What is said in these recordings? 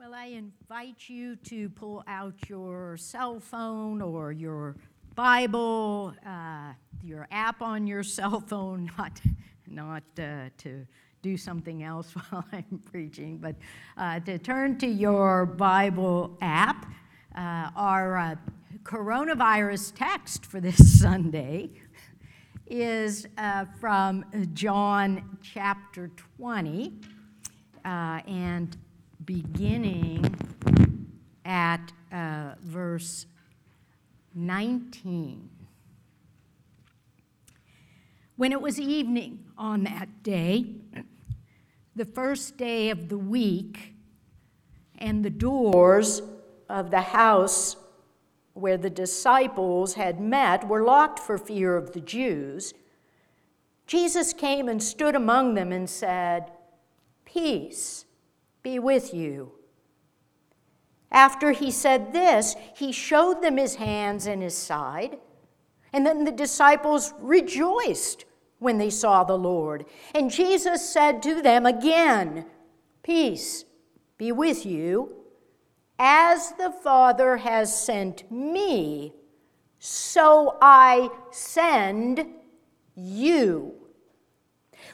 Well, I invite you to pull out your cell phone or your Bible, uh, your app on your cell phone, not, not uh, to do something else while I'm preaching, but uh, to turn to your Bible app. Uh, our uh, coronavirus text for this Sunday is uh, from John chapter 20 and beginning at uh, verse 19. When it was evening on that day, the first day of the week, and the doors of the house where the disciples had met were locked for fear of the Jews, Jesus came and stood among them and said, Peace be with you. After he said this, he showed them his hands and his side. And then the disciples rejoiced when they saw the Lord. And Jesus said to them again, Peace be with you. As the Father has sent me, so I send you.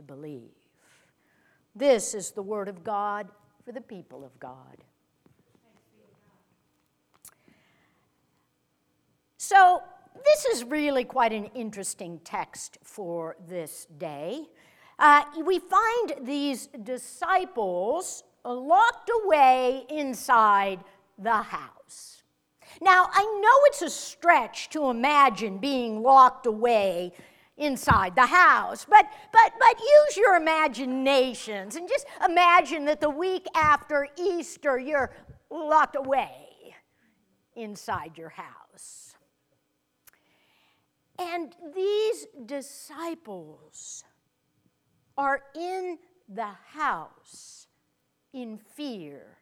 to believe. This is the word of God for the people of God. So, this is really quite an interesting text for this day. Uh, we find these disciples locked away inside the house. Now, I know it's a stretch to imagine being locked away inside the house. But, but, but use your imaginations and just imagine that the week after Easter, you're locked away inside your house. And these disciples are in the house in fear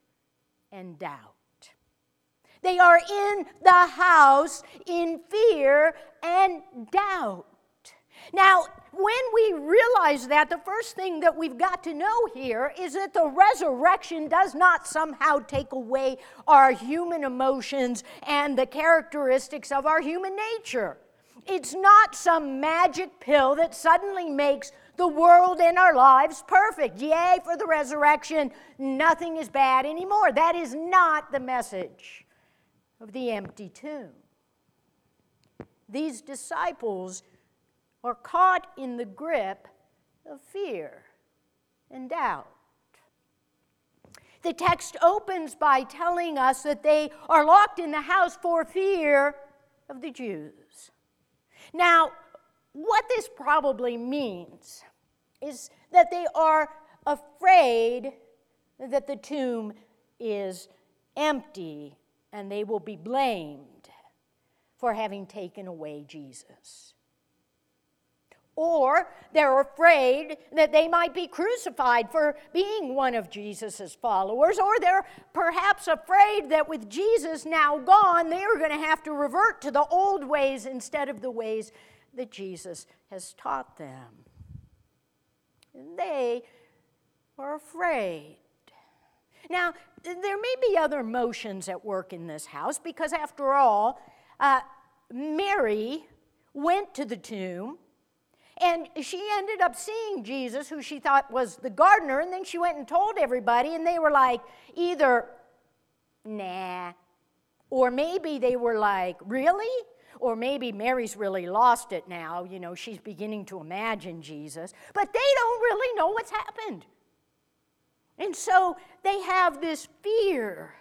and doubt. They are in the house in fear and doubt. Now, when we realize that, the first thing that we've got to know here is that the resurrection does not somehow take away our human emotions and the characteristics of our human nature. It's not some magic pill that suddenly makes the world and our lives perfect. Yay for the resurrection, nothing is bad anymore. That is not the message of the empty tomb. These disciples or caught in the grip of fear and doubt. The text opens by telling us that they are locked in the house for fear of the Jews. Now, what this probably means is that they are afraid that the tomb is empty and they will be blamed for having taken away Jesus. Or they're afraid that they might be crucified for being one of Jesus' followers. Or they're perhaps afraid that with Jesus now gone, they are going to have to revert to the old ways instead of the ways that Jesus has taught them. They are afraid. Now, there may be other motions at work in this house because, after all, uh, Mary went to the tomb and she ended up seeing Jesus, who she thought was the gardener, and then she went and told everybody, and they were like, either, nah, or maybe they were like, really? Or maybe Mary's really lost it now. You know, she's beginning to imagine Jesus. But they don't really know what's happened. And so they have this fear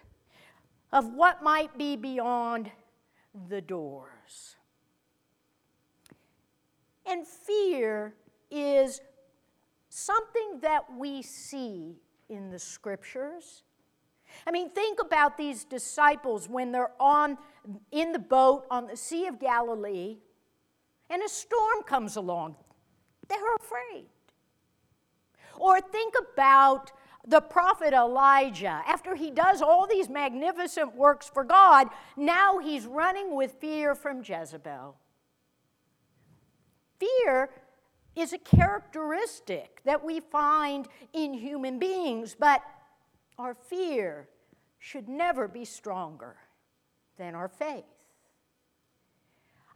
of what might be beyond the doors. And fear is something that we see in the scriptures. I mean, think about these disciples when they're on in the boat on the Sea of Galilee and a storm comes along. They're afraid. Or think about the prophet Elijah. After he does all these magnificent works for God, now he's running with fear from Jezebel. Fear is a characteristic that we find in human beings, but our fear should never be stronger than our faith.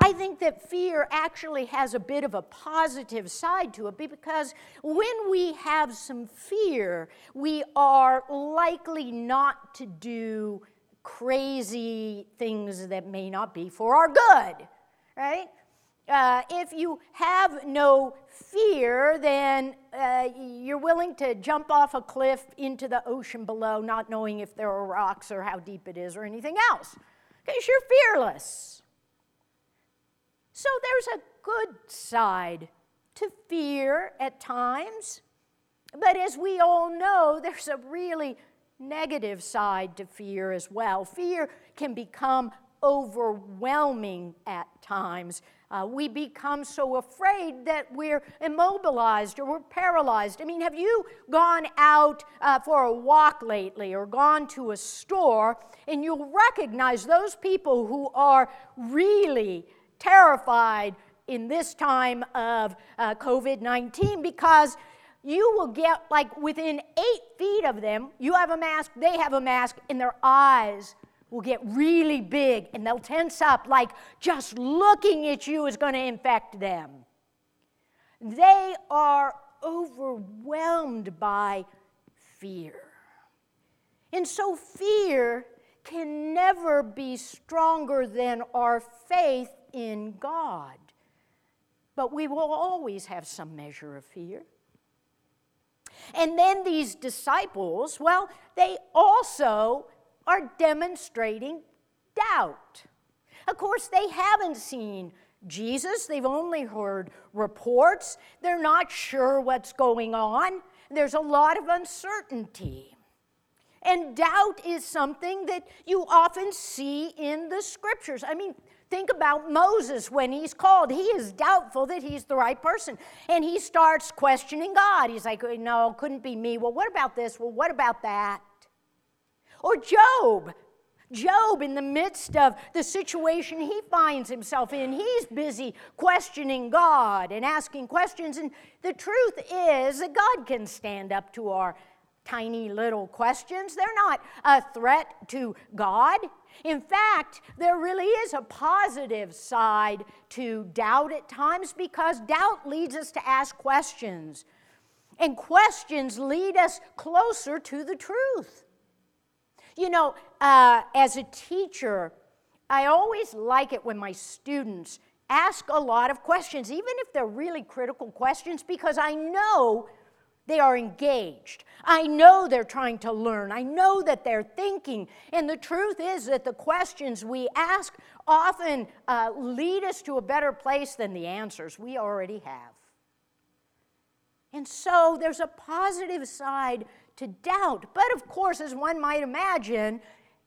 I think that fear actually has a bit of a positive side to it because when we have some fear, we are likely not to do crazy things that may not be for our good, right? Uh, if you have no fear, then uh, you're willing to jump off a cliff into the ocean below, not knowing if there are rocks or how deep it is or anything else, because you're fearless. So there's a good side to fear at times, but as we all know, there's a really negative side to fear as well. Fear can become overwhelming at times. Uh, we become so afraid that we're immobilized or we're paralyzed. I mean, have you gone out uh, for a walk lately or gone to a store and you'll recognize those people who are really terrified in this time of uh, COVID 19 because you will get like within eight feet of them, you have a mask, they have a mask, and their eyes will get really big and they'll tense up like just looking at you is going to infect them. They are overwhelmed by fear. And so fear can never be stronger than our faith in God. But we will always have some measure of fear. And then these disciples, well, they also are demonstrating doubt. Of course, they haven't seen Jesus, they've only heard reports. They're not sure what's going on. There's a lot of uncertainty. And doubt is something that you often see in the scriptures. I mean, think about Moses when he's called. He is doubtful that he's the right person. And he starts questioning God. He's like, no, couldn't be me. Well, what about this? Well, what about that? Or Job. Job, in the midst of the situation he finds himself in, he's busy questioning God and asking questions. And the truth is that God can stand up to our tiny little questions. They're not a threat to God. In fact, there really is a positive side to doubt at times because doubt leads us to ask questions. And questions lead us closer to the truth. You know, uh, as a teacher, I always like it when my students ask a lot of questions, even if they're really critical questions, because I know they are engaged. I know they're trying to learn. I know that they're thinking. And the truth is that the questions we ask often uh, lead us to a better place than the answers we already have. And so there's a positive side to doubt. But of course, as one might imagine,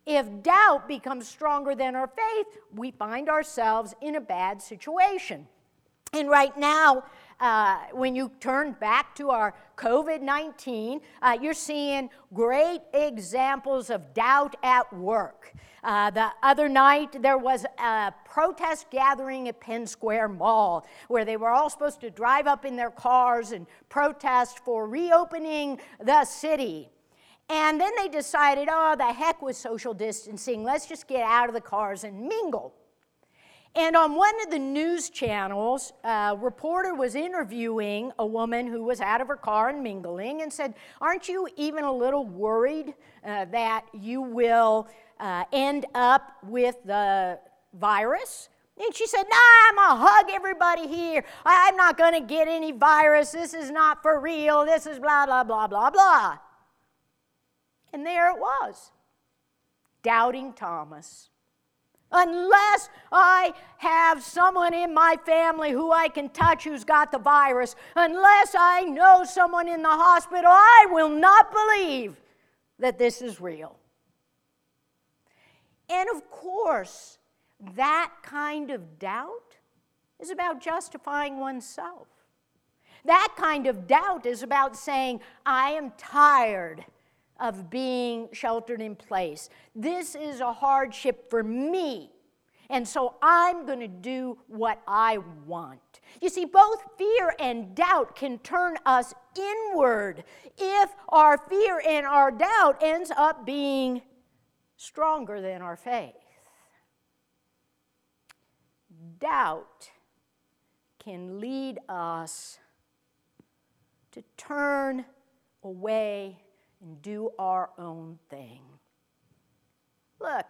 if doubt becomes stronger than our faith, we find ourselves in a bad situation. And right now, uh, when you turn back to our COVID 19, uh, you're seeing great examples of doubt at work. Uh, the other night, there was a protest gathering at Penn Square Mall where they were all supposed to drive up in their cars and protest for reopening the city. And then they decided, oh, the heck with social distancing, let's just get out of the cars and mingle. And on one of the news channels, a reporter was interviewing a woman who was out of her car and mingling and said, Aren't you even a little worried uh, that you will uh, end up with the virus? And she said, No, I'm going to hug everybody here. I'm not going to get any virus. This is not for real. This is blah, blah, blah, blah, blah. And there it was doubting Thomas. Unless I have someone in my family who I can touch who's got the virus, unless I know someone in the hospital, I will not believe that this is real. And of course, that kind of doubt is about justifying oneself. That kind of doubt is about saying, I am tired of being sheltered in place. This is a hardship for me. And so I'm going to do what I want. You see, both fear and doubt can turn us inward if our fear and our doubt ends up being stronger than our faith. Doubt can lead us to turn away and do our own thing. Look,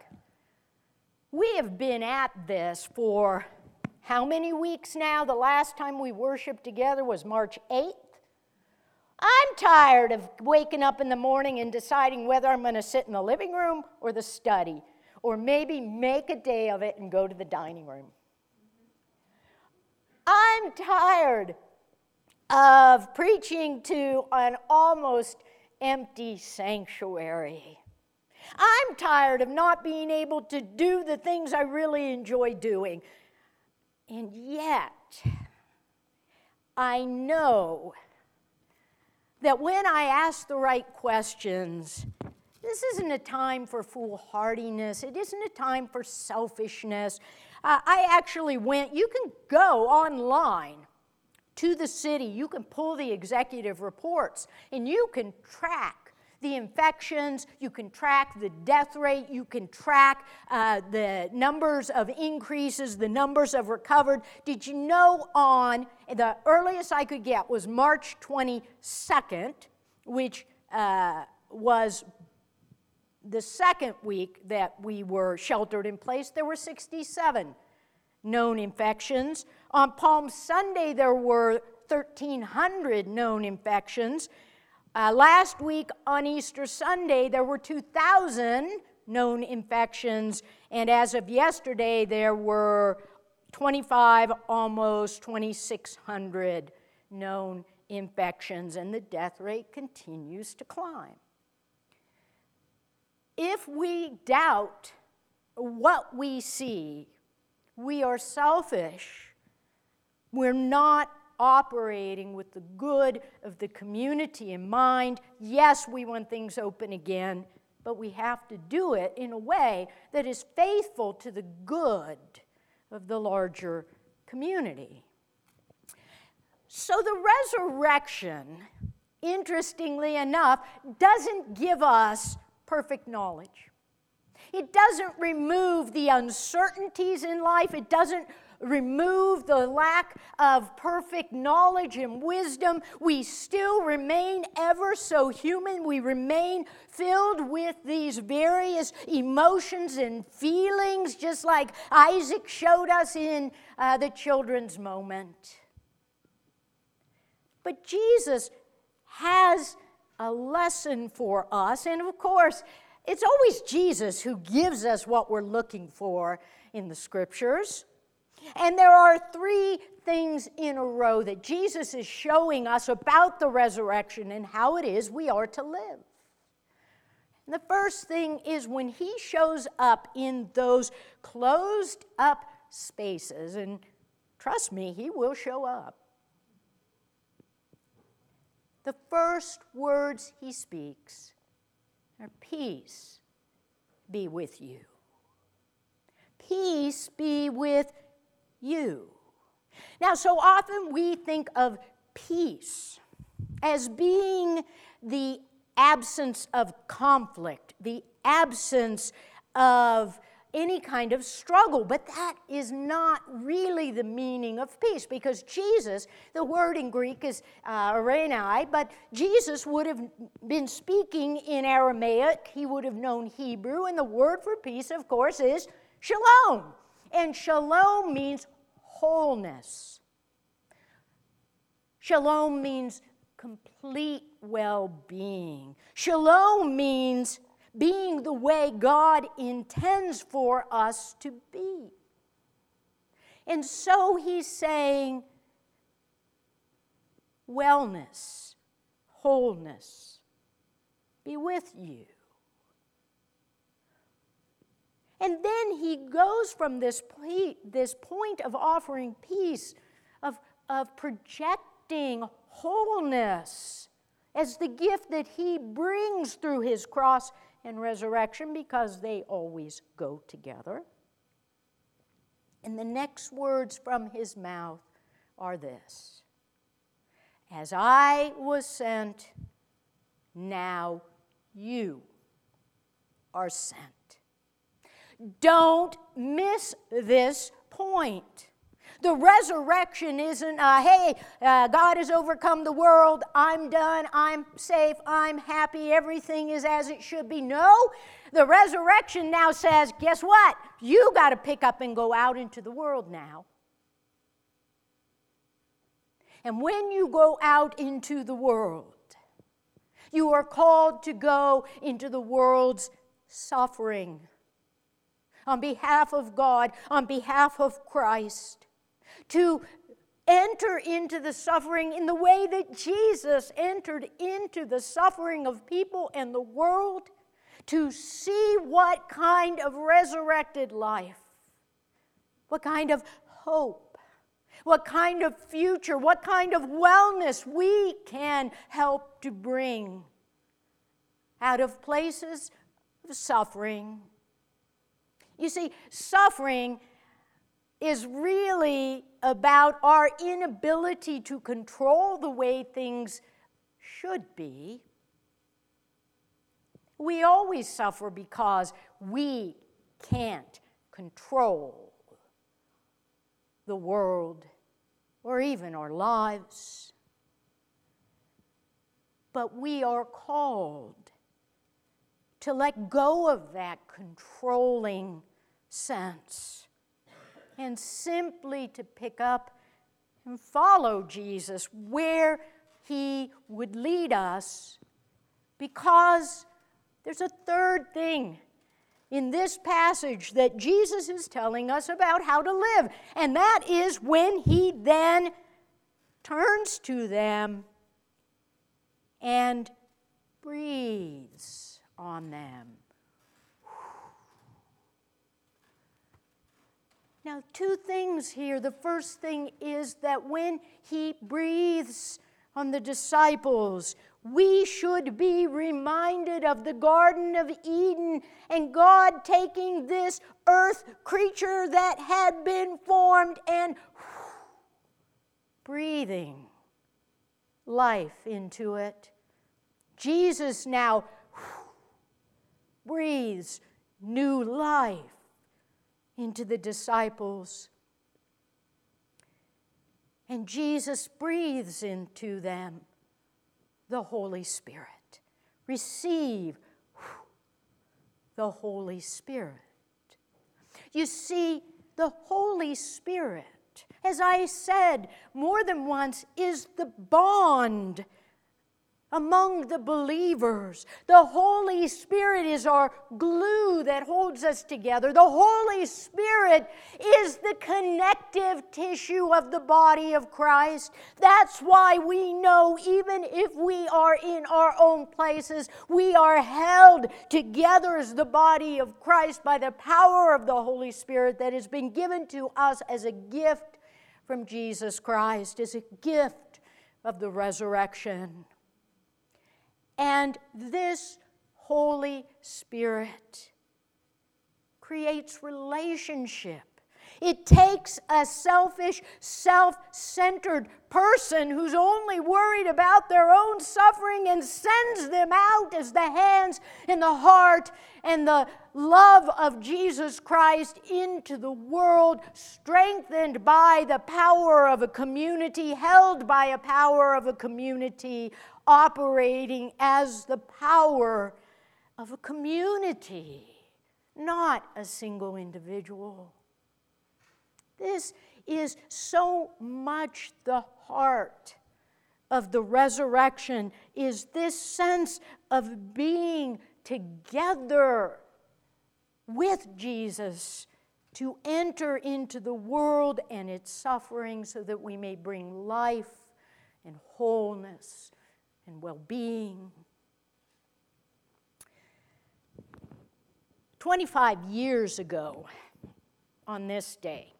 we have been at this for how many weeks now? The last time we worshiped together was March 8th. I'm tired of waking up in the morning and deciding whether I'm going to sit in the living room or the study, or maybe make a day of it and go to the dining room. I'm tired of preaching to an almost empty sanctuary. I'm tired of not being able to do the things I really enjoy doing. And yet, I know that when I ask the right questions, this isn't a time for foolhardiness. It isn't a time for selfishness. Uh, I actually went, you can go online to the city, you can pull the executive reports, and you can track the infections, you can track the death rate, you can track uh, the numbers of increases, the numbers of recovered. Did you know on the earliest I could get was March 22nd, which uh, was the second week that we were sheltered in place, there were 67 known infections. On Palm Sunday, there were 1,300 known infections. Uh, last week on Easter Sunday, there were 2,000 known infections, and as of yesterday, there were 25, almost 2,600 known infections, and the death rate continues to climb. If we doubt what we see, we are selfish. We're not operating with the good of the community in mind. Yes, we want things open again, but we have to do it in a way that is faithful to the good of the larger community. So the resurrection, interestingly enough, doesn't give us perfect knowledge. It doesn't remove the uncertainties in life. It doesn't remove the lack of perfect knowledge and wisdom, we still remain ever so human. We remain filled with these various emotions and feelings, just like Isaac showed us in uh, the children's moment. But Jesus has a lesson for us, and of course, it's always Jesus who gives us what we're looking for in the scriptures. And there are three things in a row that Jesus is showing us about the resurrection and how it is we are to live. And the first thing is when he shows up in those closed up spaces, and trust me, he will show up. the first words he speaks are peace be with you. Peace be with you. Now, so often we think of peace as being the absence of conflict, the absence of any kind of struggle. But that is not really the meaning of peace because Jesus, the word in Greek is uh, but Jesus would have been speaking in Aramaic. He would have known Hebrew, and the word for peace, of course, is shalom. And shalom means wholeness. Shalom means complete well being. Shalom means being the way God intends for us to be. And so he's saying wellness, wholeness be with you. And then he goes from this, this point of offering peace, of, of projecting wholeness as the gift that he brings through his cross and resurrection because they always go together. And the next words from his mouth are this As I was sent, now you are sent. Don't miss this point. The resurrection isn't, uh, hey, uh, God has overcome the world, I'm done, I'm safe, I'm happy, everything is as it should be. No, the resurrection now says, guess what? You got to pick up and go out into the world now. And when you go out into the world, you are called to go into the world's suffering on behalf of God, on behalf of Christ to enter into the suffering in the way that Jesus entered into the suffering of people and the world, to see what kind of resurrected life, what kind of hope, what kind of future, what kind of wellness we can help to bring out of places of suffering. You see, suffering is really about our inability to control the way things should be. We always suffer because we can't control the world or even our lives. But we are called to let go of that controlling sense and simply to pick up and follow Jesus where he would lead us because there's a third thing in this passage that Jesus is telling us about how to live, and that is when he then turns to them and breathes on them. Now, two things here. The first thing is that when he breathes on the disciples, we should be reminded of the Garden of Eden and God taking this earth creature that had been formed and breathing life into it. Jesus now breathes new life into the disciples. And Jesus breathes into them the Holy Spirit. Receive the Holy Spirit. You see, the Holy Spirit, as I said more than once, is the bond among the believers. The Holy Spirit is our glue that holds us together. The Holy Spirit is the connective tissue of the body of Christ. That's why we know, even if we are in our own places, we are held together as the body of Christ by the power of the Holy Spirit that has been given to us as a gift from Jesus Christ, as a gift of the resurrection. And this Holy Spirit creates relationship. It takes a selfish, self centered person who's only worried about their own suffering and sends them out as the hands and the heart and the love of Jesus Christ into the world, strengthened by the power of a community, held by a power of a community, operating as the power of a community, not a single individual. This is so much the heart of the resurrection is this sense of being together with Jesus to enter into the world and its suffering so that we may bring life and wholeness and well being 25 years ago on this day,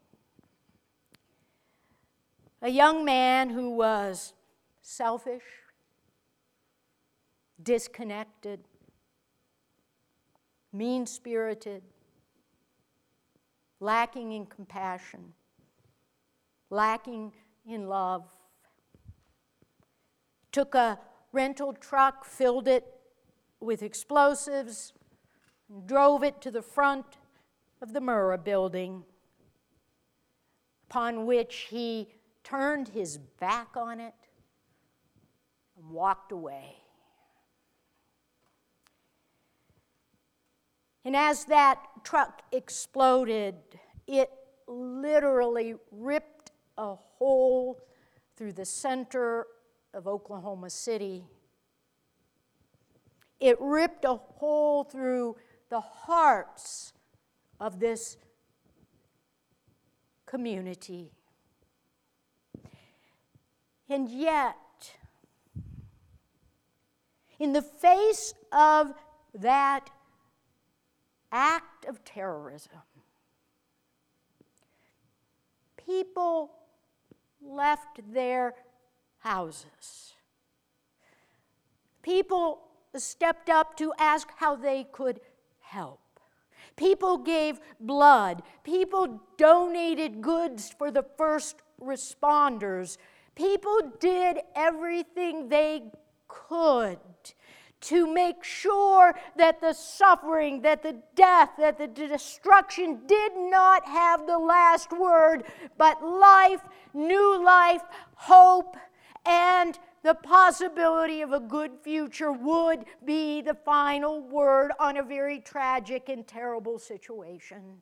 a young man who was selfish, disconnected, mean spirited, lacking in compassion, lacking in love, took a rental truck, filled it with explosives, drove it to the front of the Murrah building, upon which he turned his back on it and walked away. And as that truck exploded, it literally ripped a hole through the center of Oklahoma City. It ripped a hole through the hearts of this community. And yet, in the face of that act of terrorism, people left their houses. People stepped up to ask how they could help. People gave blood. People donated goods for the first responders. People did everything they could to make sure that the suffering, that the death, that the destruction did not have the last word, but life, new life, hope, and the possibility of a good future would be the final word on a very tragic and terrible situation.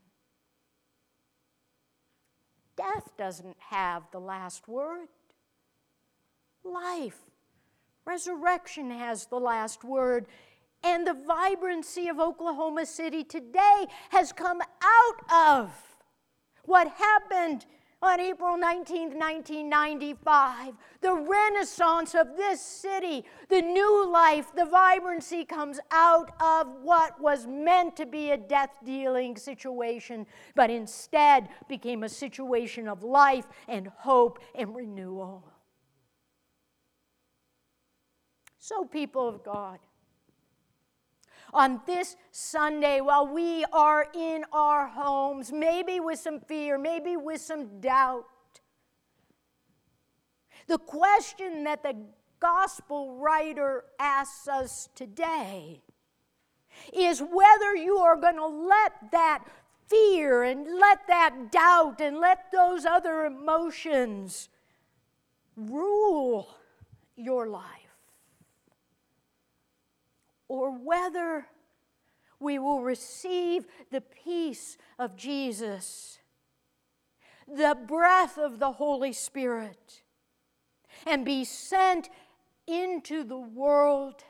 Death doesn't have the last word. Life, resurrection has the last word. And the vibrancy of Oklahoma City today has come out of what happened on April 19, 1995. The renaissance of this city, the new life, the vibrancy comes out of what was meant to be a death dealing situation, but instead became a situation of life and hope and renewal. So, people of God, on this Sunday while we are in our homes, maybe with some fear, maybe with some doubt. The question that the gospel writer asks us today is whether you are going to let that fear and let that doubt and let those other emotions rule your life or whether we will receive the peace of Jesus, the breath of the Holy Spirit, and be sent into the world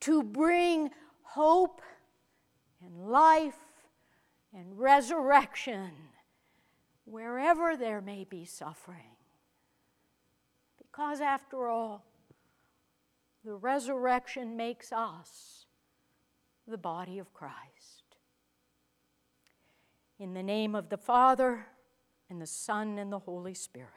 to bring hope and life and resurrection wherever there may be suffering. Because, after all, the resurrection makes us the body of Christ. In the name of the Father, and the Son, and the Holy Spirit.